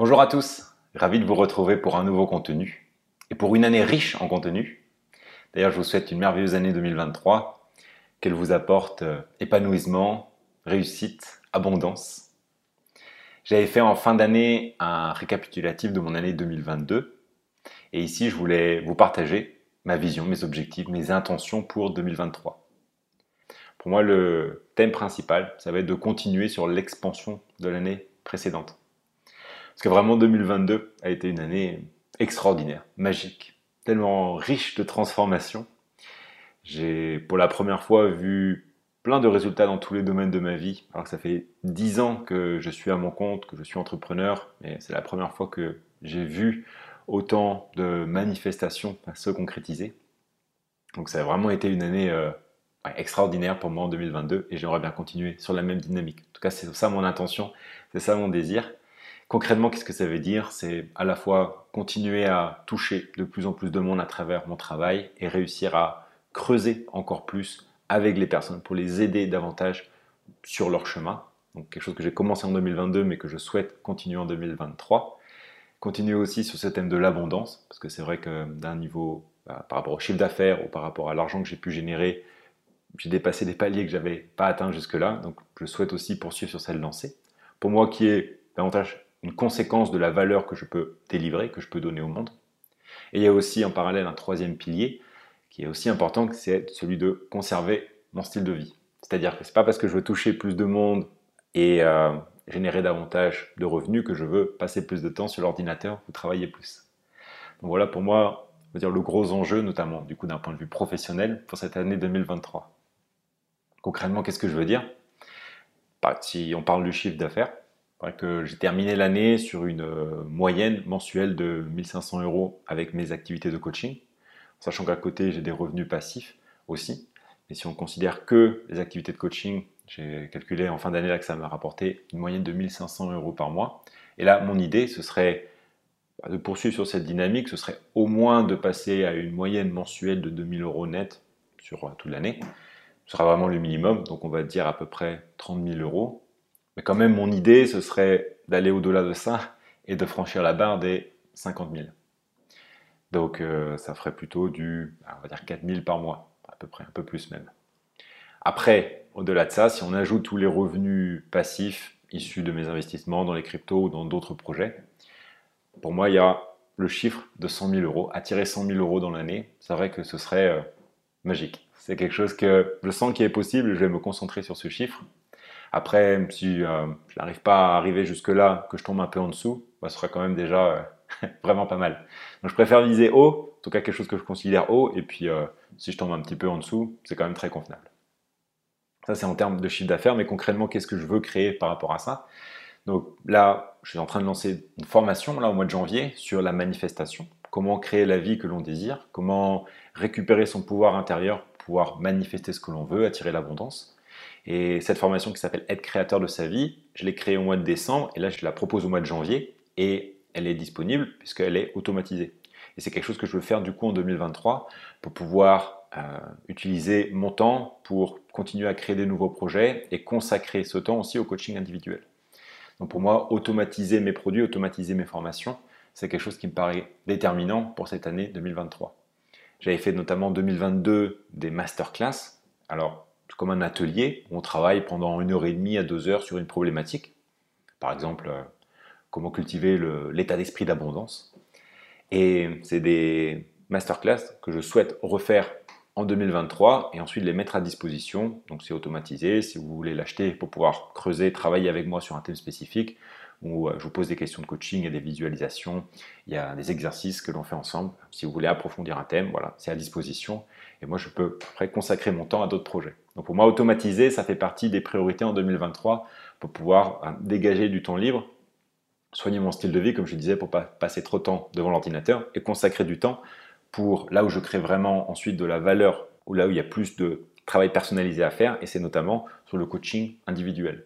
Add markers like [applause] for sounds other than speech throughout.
Bonjour à tous, ravi de vous retrouver pour un nouveau contenu et pour une année riche en contenu. D'ailleurs, je vous souhaite une merveilleuse année 2023, qu'elle vous apporte euh, épanouissement, réussite, abondance. J'avais fait en fin d'année un récapitulatif de mon année 2022 et ici je voulais vous partager ma vision, mes objectifs, mes intentions pour 2023. Pour moi, le thème principal, ça va être de continuer sur l'expansion de l'année précédente. Parce que vraiment 2022 a été une année extraordinaire, magique, tellement riche de transformations. J'ai pour la première fois vu plein de résultats dans tous les domaines de ma vie. Alors que ça fait dix ans que je suis à mon compte, que je suis entrepreneur, mais c'est la première fois que j'ai vu autant de manifestations se concrétiser. Donc ça a vraiment été une année euh, extraordinaire pour moi en 2022 et j'aimerais bien continuer sur la même dynamique. En tout cas, c'est ça mon intention, c'est ça mon désir. Concrètement, qu'est-ce que ça veut dire? C'est à la fois continuer à toucher de plus en plus de monde à travers mon travail et réussir à creuser encore plus avec les personnes pour les aider davantage sur leur chemin. Donc quelque chose que j'ai commencé en 2022 mais que je souhaite continuer en 2023. Continuer aussi sur ce thème de l'abondance parce que c'est vrai que d'un niveau bah, par rapport au chiffre d'affaires ou par rapport à l'argent que j'ai pu générer, j'ai dépassé des paliers que j'avais pas atteints jusque-là. Donc je souhaite aussi poursuivre sur cette lancée. Pour moi qui est davantage une conséquence de la valeur que je peux délivrer, que je peux donner au monde. Et il y a aussi en parallèle un troisième pilier qui est aussi important, c'est celui de conserver mon style de vie. C'est-à-dire que ce n'est pas parce que je veux toucher plus de monde et euh, générer davantage de revenus que je veux passer plus de temps sur l'ordinateur ou travailler plus. Donc voilà pour moi, on dire le gros enjeu, notamment du coup d'un point de vue professionnel pour cette année 2023. Concrètement, qu'est-ce que je veux dire? Bah, Si on parle du chiffre d'affaires, que j'ai terminé l'année sur une euh, moyenne mensuelle de 1500 euros avec mes activités de coaching, sachant qu'à côté j'ai des revenus passifs aussi. Et si on considère que les activités de coaching, j'ai calculé en fin d'année là que ça m'a rapporté une moyenne de 1500 euros par mois. Et là, mon idée, ce serait bah, de poursuivre sur cette dynamique, ce serait au moins de passer à une moyenne mensuelle de 2000 euros net sur euh, toute l'année. Ce sera vraiment le minimum, donc on va dire à peu près 30 000 euros mais quand même, mon idée, ce serait d'aller au-delà de ça et de franchir la barre des 50 000. Donc, euh, ça ferait plutôt du, bah, on va dire 4 000 par mois, à peu près, un peu plus même. Après, au-delà de ça, si on ajoute tous les revenus passifs issus de mes investissements dans les cryptos ou dans d'autres projets, pour moi, il y a le chiffre de 100 000 euros. Attirer 100 000 euros dans l'année, c'est vrai que ce serait euh, magique. C'est quelque chose que je sens qui est possible, je vais me concentrer sur ce chiffre. Après, si euh, je n'arrive pas à arriver jusque-là, que je tombe un peu en dessous, bah, ce sera quand même déjà euh, [laughs] vraiment pas mal. Donc je préfère viser haut, en tout cas quelque chose que je considère haut, et puis euh, si je tombe un petit peu en dessous, c'est quand même très convenable. Ça, c'est en termes de chiffre d'affaires, mais concrètement, qu'est-ce que je veux créer par rapport à ça? Donc là, je suis en train de lancer une formation là au mois de janvier sur la manifestation. Comment créer la vie que l'on désire, comment récupérer son pouvoir intérieur pour pouvoir manifester ce que l'on veut, attirer l'abondance? Et cette formation qui s'appelle Être créateur de sa vie, je l'ai créée au mois de décembre et là je la propose au mois de janvier et elle est disponible puisqu'elle est automatisée. Et c'est quelque chose que je veux faire du coup en 2023 pour pouvoir euh, utiliser mon temps pour continuer à créer des nouveaux projets et consacrer ce temps aussi au coaching individuel. Donc pour moi, automatiser mes produits, automatiser mes formations, c'est quelque chose qui me paraît déterminant pour cette année 2023. J'avais fait notamment en 2022 des masterclass. Alors, comme un atelier où on travaille pendant une heure et demie à deux heures sur une problématique. Par exemple, euh, comment cultiver l'état d'esprit d'abondance. Et c'est des masterclass que je souhaite refaire en 2023 et ensuite les mettre à disposition. Donc c'est automatisé. Si vous voulez l'acheter pour pouvoir creuser, travailler avec moi sur un thème spécifique, où euh, je vous pose des questions de coaching, il y a des visualisations, il y a des exercices que l'on fait ensemble. Si vous voulez approfondir un thème, voilà, c'est à disposition. Et moi, je peux après consacrer mon temps à d'autres projets. Donc pour moi, automatiser, ça fait partie des priorités en 2023 pour pouvoir euh, dégager du temps libre, soigner mon style de vie, comme je disais, pour pas passer trop de temps devant l'ordinateur et consacrer du temps pour là où je crée vraiment ensuite de la valeur, ou là où il y a plus de travail personnalisé à faire, et c'est notamment sur le coaching individuel.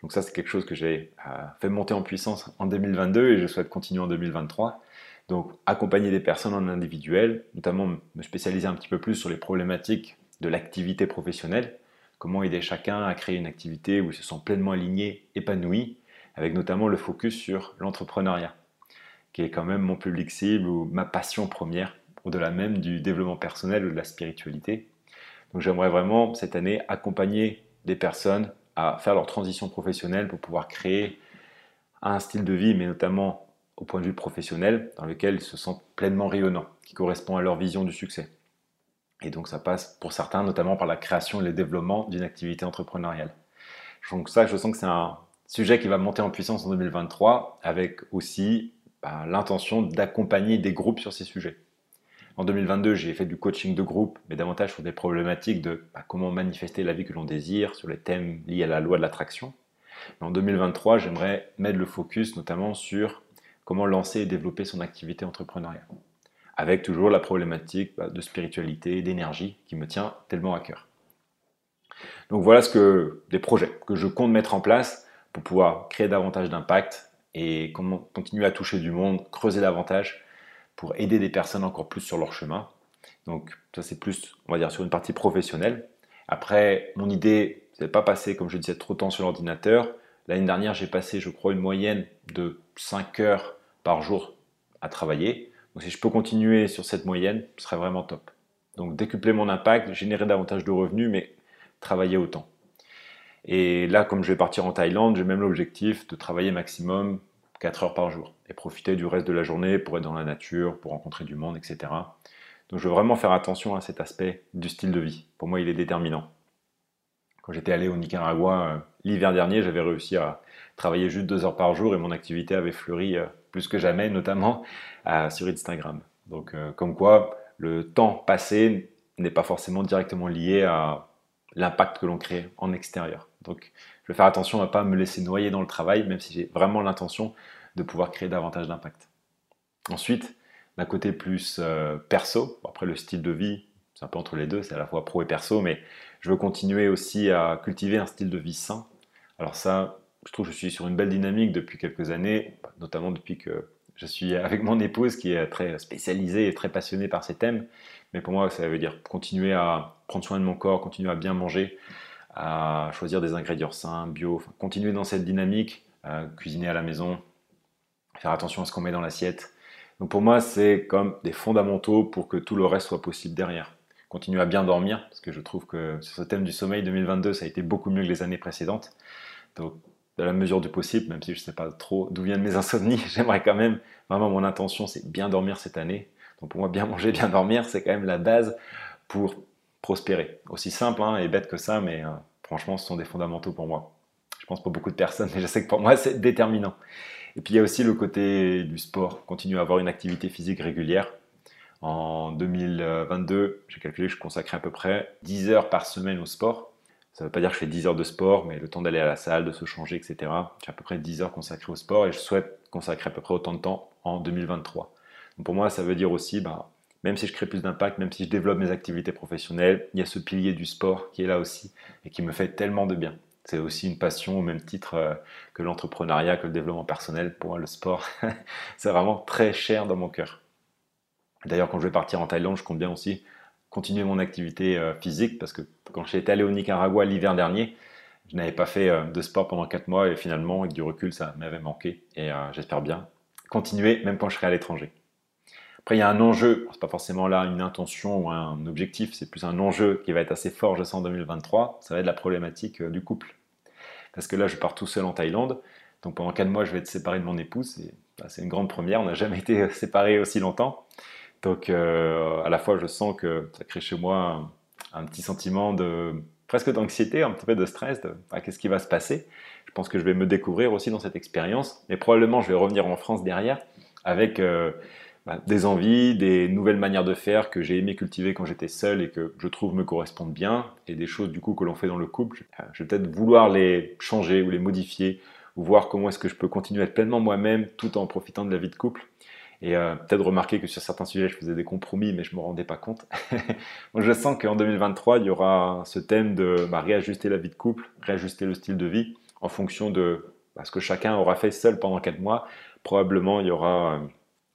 Donc ça, c'est quelque chose que j'ai euh, fait monter en puissance en 2022 et je souhaite continuer en 2023. Donc accompagner des personnes en individuel, notamment me spécialiser un petit peu plus sur les problématiques de l'activité professionnelle, comment aider chacun à créer une activité où ils se sent pleinement alignés, épanouis, avec notamment le focus sur l'entrepreneuriat, qui est quand même mon public cible ou ma passion première, au-delà même du développement personnel ou de la spiritualité. Donc j'aimerais vraiment cette année accompagner des personnes à faire leur transition professionnelle pour pouvoir créer un style de vie, mais notamment au point de vue professionnel, dans lequel ils se sentent pleinement rayonnants, qui correspond à leur vision du succès. Et donc ça passe pour certains notamment par la création et le développement d'une activité entrepreneuriale. Donc ça, je sens que c'est un sujet qui va monter en puissance en 2023, avec aussi bah, l'intention d'accompagner des groupes sur ces sujets. En 2022, j'ai fait du coaching de groupe, mais davantage sur des problématiques de bah, comment manifester la vie que l'on désire, sur les thèmes liés à la loi de l'attraction. En 2023, j'aimerais mettre le focus notamment sur comment lancer et développer son activité entrepreneuriale, avec toujours la problématique bah, de spiritualité, d'énergie qui me tient tellement à cœur. Donc voilà ce que des projets que je compte mettre en place pour pouvoir créer davantage d'impact et continuer à toucher du monde, creuser davantage pour aider des personnes encore plus sur leur chemin. Donc ça c'est plus, on va dire, sur une partie professionnelle. Après, mon idée, c'est pas passer, comme je disais, trop de temps sur l'ordinateur. L'année dernière, j'ai passé, je crois, une moyenne de 5 heures par jour à travailler. Donc si je peux continuer sur cette moyenne, ce serait vraiment top. Donc décupler mon impact, générer davantage de revenus, mais travailler autant. Et là, comme je vais partir en Thaïlande, j'ai même l'objectif de travailler maximum 4 heures par jour et profiter du reste de la journée pour être dans la nature, pour rencontrer du monde, etc. Donc je veux vraiment faire attention à cet aspect du style de vie. Pour moi, il est déterminant. Quand j'étais allé au Nicaragua euh, l'hiver dernier, j'avais réussi à travailler juste 2 heures par jour et mon activité avait fleuri euh, plus que jamais, [laughs] notamment euh, sur Instagram. Donc comme quoi, le temps passé n'est pas forcément directement lié à l'impact que l'on crée en extérieur. Donc, je vais faire attention à ne pas me laisser noyer dans le travail, même si j'ai vraiment l'intention de pouvoir créer davantage d'impact. Ensuite, d'un côté plus euh, perso, après le style de vie, c'est un peu entre les deux, c'est à la fois pro et perso, mais je veux continuer aussi à cultiver un style de vie sain. Alors ça, je trouve que je suis sur une belle dynamique depuis quelques années, notamment depuis que je suis avec mon épouse qui est très spécialisée et très passionnée par ces thèmes. Mais pour moi, ça veut dire continuer à prendre soin de mon corps, continuer à bien manger, à choisir des ingrédients sains, bio, continuer dans cette dynamique, cuisiner à la maison, faire attention à ce qu'on met dans l'assiette. Donc pour moi, c'est comme des fondamentaux pour que tout le reste soit possible derrière. Continuer à bien dormir, parce que je trouve que sur ce thème du sommeil 2022, ça a été beaucoup mieux que les années précédentes. Donc de la mesure du possible, même si je ne sais pas trop d'où viennent mes [laughs] insomnies, j'aimerais quand même, vraiment mon intention c'est bien dormir cette année. Donc pour moi, bien manger, bien dormir, c'est quand même la base pour prospérer. Aussi simple hein, et bête que ça, mais euh, franchement, ce sont des fondamentaux pour moi. Je pense pour beaucoup de personnes, mais je sais que pour moi, c'est déterminant. Et puis il y a aussi le côté du sport, continuer à avoir une activité physique régulière. En 2022, j'ai calculé que je consacrais à peu près 10 heures par semaine au sport. Ça ne veut pas dire que je fais 10 heures de sport, mais le temps d'aller à la salle, de se changer, etc. J'ai à peu près 10 heures consacrées au sport et je souhaite consacrer à peu près autant de temps en 2023. Donc pour moi, ça veut dire aussi, bah, même si je crée plus d'impact, même si je développe mes activités professionnelles, il y a ce pilier du sport qui est là aussi et qui me fait tellement de bien. C'est aussi une passion au même titre euh, que l'entrepreneuriat, que le développement personnel. Pour moi, le sport, [laughs] c'est vraiment très cher dans mon cœur. D'ailleurs, quand je vais partir en Thaïlande, je compte bien aussi continuer mon activité euh, physique parce que quand j'étais allé au Nicaragua l'hiver dernier, je n'avais pas fait euh, de sport pendant 4 mois et finalement, avec du recul, ça m'avait manqué et j'espère bien continuer même quand je serai à l'étranger. Après, il y a un enjeu, c'est pas forcément là une intention ou un objectif, c'est plus un enjeu qui va être assez fort, je sens, en 2023, ça va être la problématique du couple. Parce que là, je pars tout seul en Thaïlande, donc pendant 4 mois, je vais être séparé de mon épouse, bah, c'est une grande première, on n'a jamais [laughs] été séparés aussi longtemps. Donc euh, à la fois je sens que ça crée chez moi un, petit sentiment de presque d'anxiété, un petit peu de stress, de ah, qu'est-ce qui va se passer? Je pense que je vais me découvrir aussi dans cette expérience, mais probablement je vais revenir en France derrière avec euh, des envies, des nouvelles manières de faire que j'ai aimé cultiver quand j'étais seul et que je trouve me correspondent bien, et des choses du coup que l'on fait dans le couple. Je vais peut-être vouloir les changer ou les modifier, ou voir comment est-ce que je peux continuer à être pleinement moi-même tout en profitant de la vie de couple. Et euh, peut-être remarquer que sur certains sujets, je faisais des compromis, mais je ne me rendais pas compte. [laughs] Moi, je sens qu'en 2023, il y aura ce thème de bah, réajuster la vie de couple, réajuster le style de vie en fonction de bah, ce que chacun aura fait seul pendant 4 mois. Probablement, il y aura euh,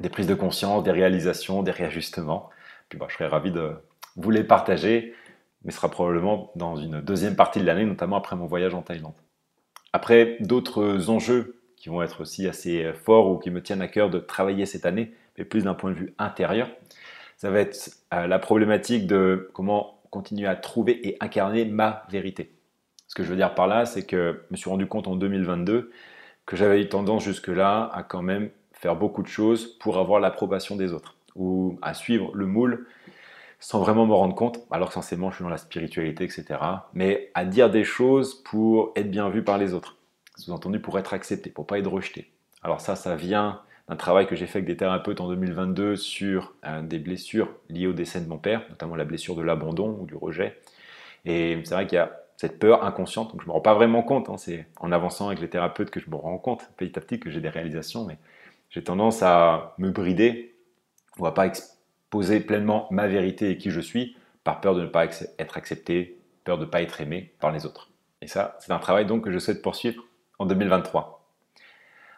des prises de conscience, des réalisations, des réajustements. Puis bah, je serais ravi de vous les partager, mais ce sera probablement dans une deuxième partie de l'année, notamment après mon voyage en Thaïlande. Après, d'autres enjeux qui vont être aussi assez forts ou qui me tiennent à cœur de travailler cette année, mais plus d'un point de vue intérieur. Ça va être la problématique de comment continuer à trouver et incarner ma vérité. Ce que je veux dire par là, c'est que je me suis rendu compte en 2022 que j'avais eu tendance jusque-là à quand même faire beaucoup de choses pour avoir l'approbation des autres ou à suivre le moule sans vraiment me rendre compte, alors que censément je suis dans la spiritualité, etc. Mais à dire des choses pour être bien vu par les autres. Sous-entendu pour être accepté, pour pas être rejeté. Alors ça, ça vient d'un travail que j'ai fait avec des thérapeutes en 2022 sur euh, des blessures liées au décès de mon père, notamment la blessure de l'abandon ou du rejet. Et c'est vrai qu'il y a cette peur inconsciente, donc je me rends pas vraiment compte. Hein. c'est en avançant avec les thérapeutes que je me rends compte petit à petit que j'ai des réalisations, mais j'ai tendance à me brider ou à pas exposer pleinement ma vérité et qui je suis par peur de ne pas être accepté, peur de ne pas être aimé par les autres. Et ça, c'est un travail donc que je souhaite poursuivre en 2023.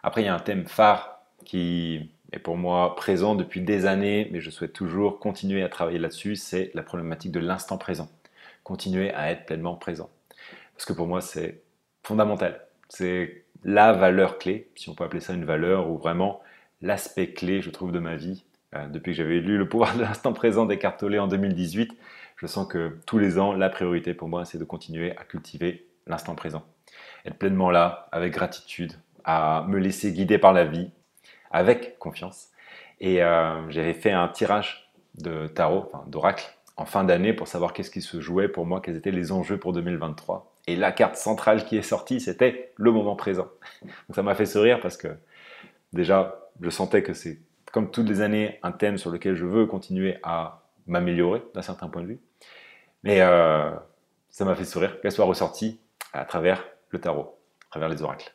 Après, il y a un thème phare qui est pour moi présent depuis des années, mais je souhaite toujours continuer à travailler là-dessus, c'est la problématique de l'instant présent. Continuer à être pleinement présent. Parce que pour moi, c'est fondamental. La valeur clé, si on peut appeler ça une valeur, ou vraiment l'aspect clé, je trouve, de ma vie. Euh, depuis que j'avais lu Le pouvoir de l'instant présent d'Eckhart en 2018, je sens que tous les ans, la priorité pour moi, c'est de continuer à cultiver l'instant présent. Être pleinement là, avec gratitude, à me laisser guider par la vie, avec confiance. Et euh, j'avais fait un tirage de tarot, enfin, d'oracle, en fin d'année pour savoir qu'est-ce qui se jouait pour moi, quels étaient les enjeux pour 2023. Et la carte centrale qui est sortie, c'était le moment présent. Donc ça m'a fait sourire parce que déjà, je sentais que c'est, comme toutes les années, un thème sur lequel je veux continuer à m'améliorer d'un certain point de vue. Mais euh, ça m'a fait sourire qu'elle soit ressortie à travers le tarot, à travers les oracles.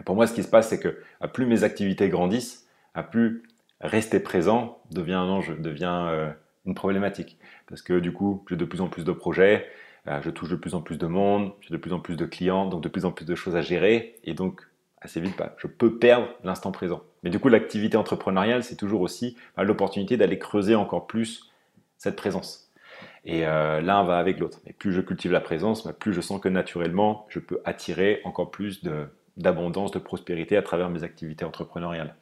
Et pour moi, ce qui se passe, c'est que à plus mes activités grandissent, à plus rester présent devient un enjeu, devient euh, une problématique. Parce que du coup, j'ai de plus en plus de projets, je touche de plus en plus de monde, j'ai de plus en plus de clients, donc de plus en plus de choses à gérer, et donc assez vite, bah, je peux perdre l'instant présent. Mais du coup, l'activité entrepreneuriale, c'est toujours aussi bah, l'opportunité d'aller creuser encore plus cette présence. Et euh, l'un va avec l'autre. Et plus je cultive la présence, bah, plus je sens que naturellement, je peux attirer encore plus d'abondance, de, prospérité à travers mes activités entrepreneuriales.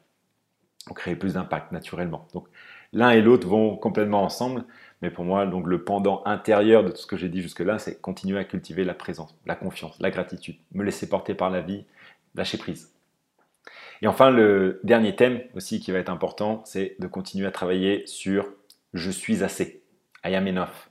On crée plus d'impact naturellement. Donc l'un et l'autre vont complètement ensemble. Mais pour moi, donc le pendant intérieur de tout ce que j'ai dit jusque-là, c'est continuer à cultiver la présence, la confiance, la gratitude, me laisser porter par la vie, lâcher prise. Et enfin, le dernier thème aussi qui va être important, c'est de continuer à travailler sur je suis assez, I am enough.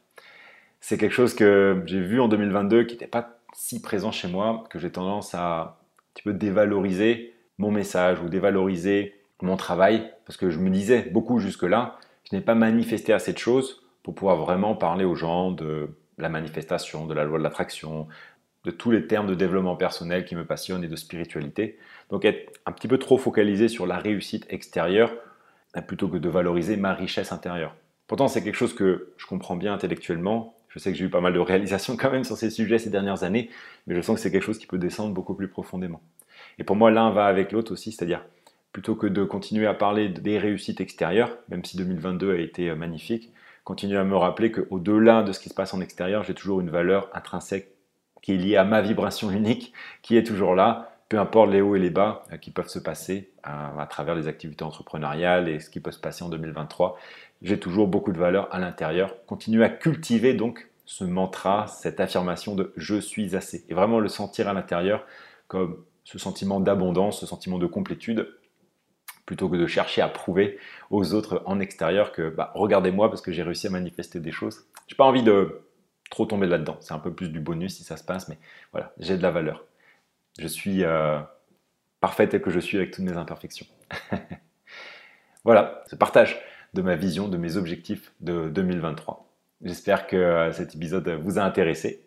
C'est quelque chose que j'ai vu en 2022 qui n'était pas si présent chez moi, que j'ai tendance à un petit peu dévaloriser mon message ou dévaloriser mon travail, parce que je me disais beaucoup jusque-là, je n'ai pas manifesté assez de choses pour pouvoir vraiment parler aux gens de la manifestation, de la loi de l'attraction, de tous les termes de développement personnel qui me passionnent et de spiritualité. Donc être un petit peu trop focalisé sur la réussite extérieure plutôt que de valoriser ma richesse intérieure. Pourtant, c'est quelque chose que je comprends bien intellectuellement. Je sais que j'ai eu pas mal de réalisations [laughs] quand même sur ces sujets ces dernières années, mais je sens que c'est quelque chose qui peut descendre beaucoup plus profondément. Et pour moi, l'un va avec l'autre aussi, c'est-à-dire plutôt que de continuer à parler des réussites extérieures, même si 2022 a été magnifique, continuer à me rappeler qu'au-delà de ce qui se passe en extérieur, j'ai toujours une valeur intrinsèque qui est liée à ma vibration unique, qui est toujours là, peu importe les hauts et les bas euh, qui peuvent se passer euh, à, travers les activités entrepreneuriales et ce qui peut se passer en 2023. J'ai toujours beaucoup de valeur à l'intérieur. Continuer à cultiver donc ce mantra, cette affirmation de je suis assez. Et vraiment le sentir à l'intérieur comme ce sentiment d'abondance, ce sentiment de complétude, plutôt que de chercher à prouver aux autres en extérieur que bah, regardez-moi parce que j'ai réussi à manifester des choses. J'ai pas envie de trop tomber là-dedans. C'est un peu plus du bonus si ça se passe, mais voilà, j'ai de la valeur. Je suis euh, parfait tel que je suis avec toutes mes imperfections. [laughs] voilà, ce partage de ma vision, de mes objectifs de 2023. J'espère que euh, cet épisode vous a intéressé.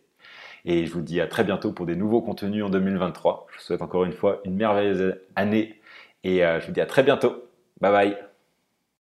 Et je vous dis à très bientôt pour des nouveaux contenus en 2023. Je vous souhaite encore une fois une merveilleuse année et euh, je vous dis à très bientôt. Bye bye